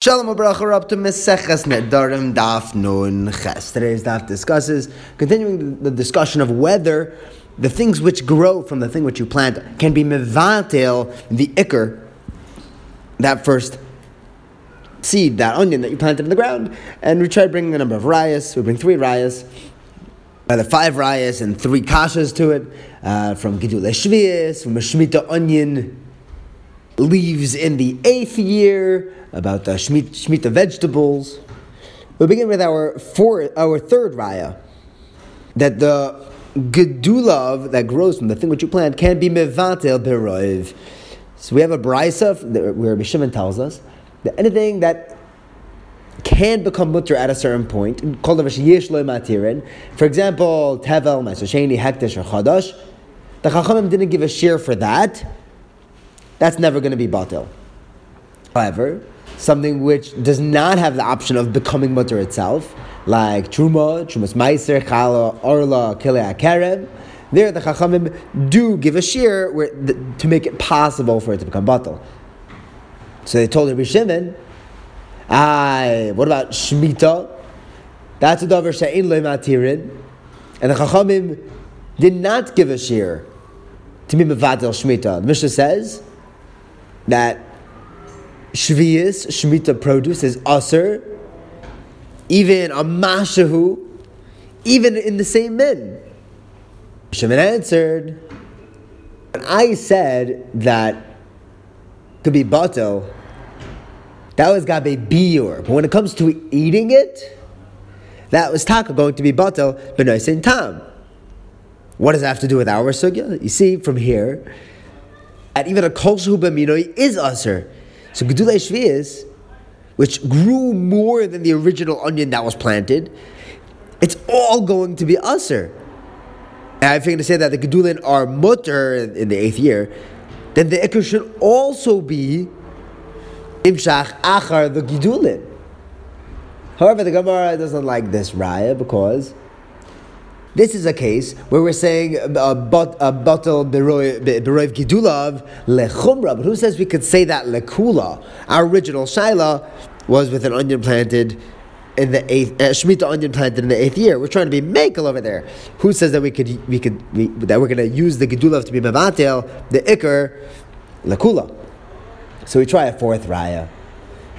Shalom Abracha, up to Meseches Nedarim Daf Nun Ches. Today's daf discusses, continuing the discussion of whether the things which grow from the thing which you plant can be mevatel, the ikr, that first seed, that onion that you planted in the ground. And we tried bringing a number of rayas. We bring three rayas, either five rayas and three kashas to it, uh, from Gidul Shvius, from a Shemitah onion leaves in the eighth year, about the Shemitah vegetables. We begin with our four, our third raya, that the gedulav that grows from the thing which you plant can be mevatel beroiv. So we have a brisa where Bishimon tells us that anything that can become mutter at a certain point, called matirin. For example, tevel, masosheni, hekdesh, or chadash. The chachamim didn't give a share for that that's never going to be batil. However, something which does not have the option of becoming mutter itself, like truma, trumas meiser, chala, orla, kilei kerem, there the chachamim do give a shiur where, the, to make it possible for it to become batil. So they told Rabbi Shimon, "Aye, what about shmita? That's a davar she'in matirin, and the chachamim did not give a shiur to be mevatel shmita. The Mishnah says." That Shvius, Shemitah produce, is Aser, even a Mashahu, even in the same men. Shimon answered, I said that could be batel, that was gabe biur. But when it comes to eating it, that was taka going to be batel benoisin tam. What does that have to do with our sugya? You see from here and even a kol shehu is aser. So gedulei shvius, which grew more than the original onion that was planted, it's all going to be aser. And if you're going to say that the gedulin are mutter in the eighth year, then the ikr should also be imshach achar the gedulin. However, the Gemara doesn't like this raya because this is a case where we're saying a bottle beroiv gidulav lechumra, but who says we could say that lekula? Our original shaila was with an onion planted in the eighth uh, shmita onion planted in the eighth year. We're trying to be makel over there. Who says that we could we could we, that we're going to use the gedulav to be mevatel the ikr lekula? So we try a fourth raya.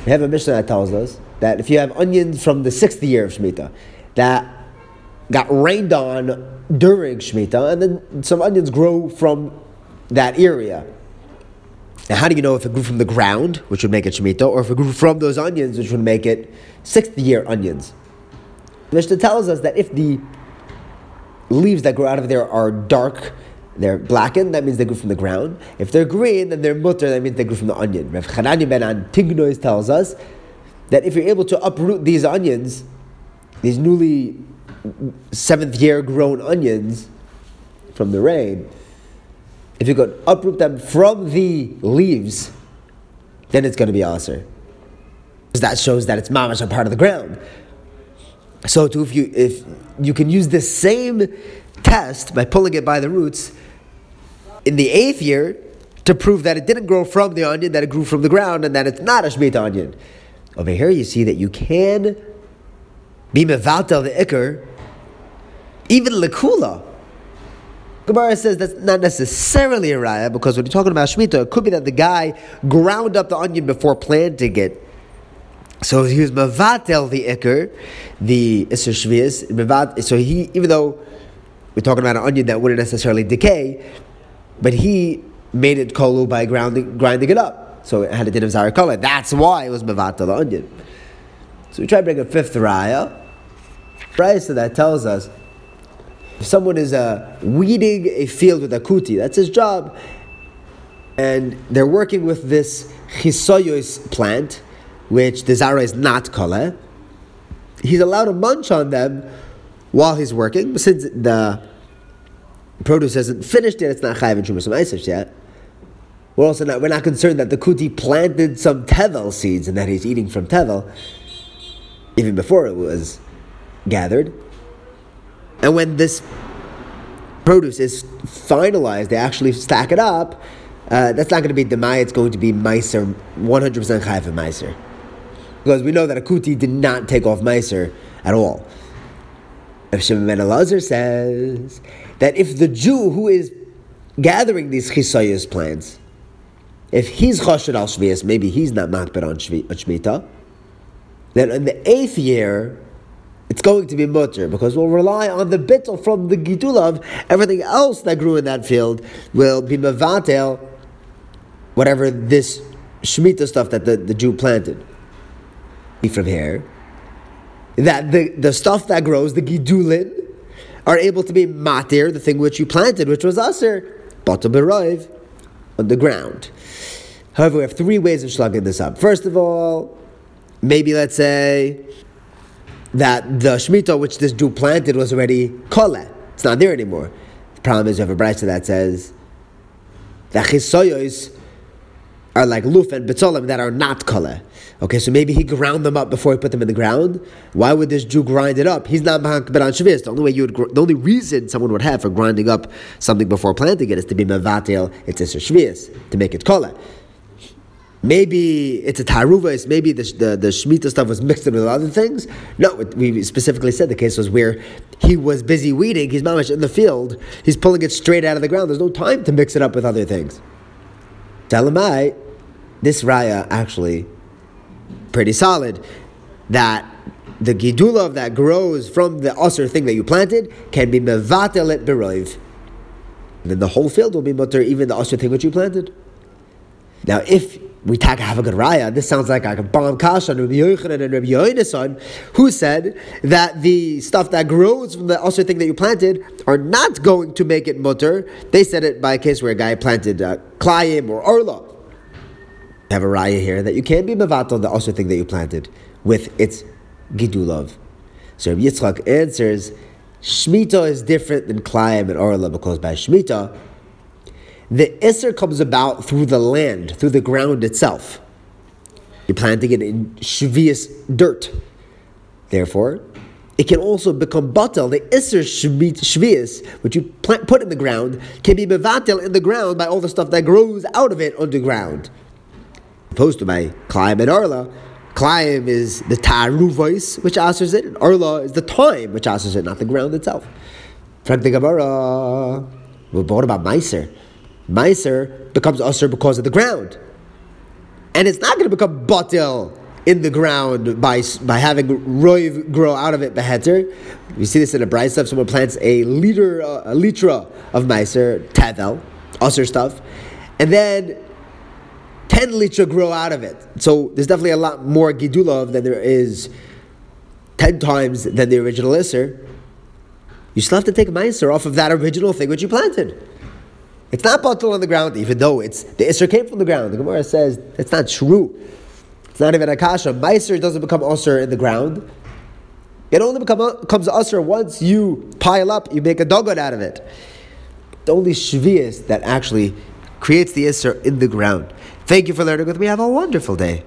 We have a mission that tells us that if you have onions from the sixth year of shmita, that got rained on during Shemitah, and then some onions grow from that area. Now, how do you know if it grew from the ground, which would make it Shemitah, or if it grew from those onions, which would make it sixth year onions? Mishnah tells us that if the leaves that grow out of there are dark, they're blackened, that means they grew from the ground. If they're green, then they're mutter, that means they grew from the onion. Rav Chanina ben Antigonus tells us that if you're able to uproot these onions, these newly seventh year grown onions from the rain, if you could uproot them from the leaves, then it's going to be aser. Because that shows that it's mamash a part of the ground. So too, if you if you can use the same test by pulling it by the roots in the eighth year to prove that it didn't grow from the onion, that it grew from the ground, and that it's not a shmita onion. Over here, you see that you can be mevatel the ikr even lekula. Gemara says that's not necessarily a raya because when you're talking about shmita, it could be that the guy ground up the onion before planting it. So he was mavatel the ikr, the iser shvius. So he, even though we're talking about an onion that wouldn't necessarily decay, but he made it kolu by grinding, grinding it up. So it had a din of zarakala. That's why it was mavatel the onion. So we try to bring a fifth raya. So that tells us if someone is uh, weeding a field with a kuti, that's his job, and they're working with this chisoyos plant, which the zara is not kale, he's allowed to munch on them while he's working, but since the produce hasn't finished yet, it's not chayiv and shumas yet. We're also not, we're not concerned that the kuti planted some tevel seeds and that he's eating from tevel, even before it was gathered. And when this produce is finalized, they actually stack it up. Uh, that's not going to be demai, it's going to be meiser, 100% chayv meiser. Because we know that Akuti did not take off Meiser at all. If Shimon says that if the Jew who is gathering these chisayas plants, if he's chashad al shvius, maybe he's not makbid on shmita, then in the eighth year, it's going to be mutter because we'll rely on the bittel from the gidulav. Everything else that grew in that field will be mevatel, whatever this shmita stuff that the, the Jew planted. From here, that the, the stuff that grows, the gidulin, are able to be matir, the thing which you planted, which was aser, batal on the ground. However, we have three ways of slugging this up. First of all, maybe let's say that the Shemitah which this Jew planted was already kole. It's not there anymore. The problem is you have a brisa that says that chisoyos are like luf and betzolim that are not kole. Okay, so maybe he ground them up before he put them in the ground. Why would this Jew grind it up? He's not but on shavis. The only way you would, the only reason someone would have for grinding up something before planting it is to be mevatel. It's a shavis to make it kole. Maybe it's a taruvas. Maybe the, the, the Shemitah stuff was mixed in with other things. No, we specifically said the case was where he was busy weeding. He's mamish in the field. He's pulling it straight out of the ground. There's no time to mix it up with other things. Talamai, this raya actually pretty solid that the gidula that grows from the usher thing that you planted can be mevatelet beroiv. Then the whole field will be mutter, even the usher thing which you planted. Now, if we take have a good raya. This sounds like, a bomb kasha and Rabbi Yochanan and Rabbi Yoinason, who said that the stuff that grows from the also thing that you planted are not going to make it mutter. They said it by a case where a guy planted uh, or orla. Have a raya here that you can't be mevatel the also thing that you planted with its gidulov. So Rabbi Yitzchak answers, Shmita is different than klayim and orla because by Shmita the Isser comes about through the land, through the ground itself. You're planting it in shvius dirt. Therefore, it can also become batel. The Isser shvius, which you plant, put in the ground, can be bevatel in the ground by all the stuff that grows out of it underground. Opposed to my Klaim and Arla, Klaim is the taru voice which answers it, and Arla is the time which answers it, not the ground itself. Frank the Gemara. What about Meiser? Meiser becomes usher because of the ground. And it's not going to become batil in the ground by, by having roiv grow out of it beheter. You see this in a brisa stuff. someone plants a liter, uh, a litra of meiser, tevel, usher stuff, and then 10 litra grow out of it. So there's definitely a lot more gidulov than there is 10 times than the original isser. You still have to take meiser off of that original thing which you planted. It's not batal on the ground, even though it's the Isser came from the ground. The Gemara says it's not true. It's not even akasha. Meiser doesn't become usher in the ground. It only become, becomes usher once you pile up, you make a dogged out of it. The only shvius that actually creates the Isser in the ground. Thank you for learning with me. Have a wonderful day.